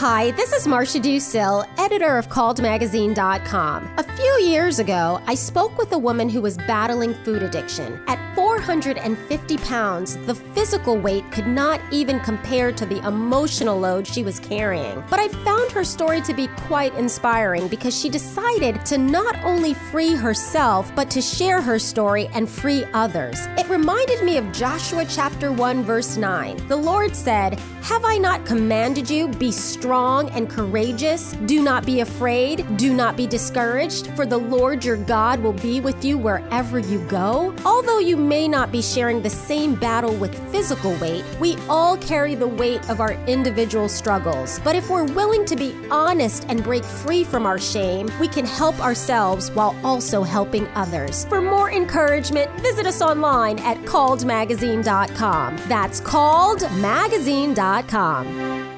Hi, this is Marcia Dusil, editor of CalledMagazine.com. A few years ago, I spoke with a woman who was battling food addiction. At 450 pounds, the physical weight could not even compare to the emotional load she was carrying. But I found her story to be quite inspiring because she decided to not only free herself, but to share her story and free others. It reminded me of Joshua chapter 1, verse 9. The Lord said, Have I not commanded you, be strong and courageous? Do not be afraid, do not be discouraged, for the Lord your God will be with you wherever you go. Although you may not be sharing the same battle with physical weight, we all carry the weight of our individual struggles. But if we're willing to be honest and break free from our shame, we can help ourselves while also helping others. For more encouragement, visit us online at calledmagazine.com. That's calledmagazine.com.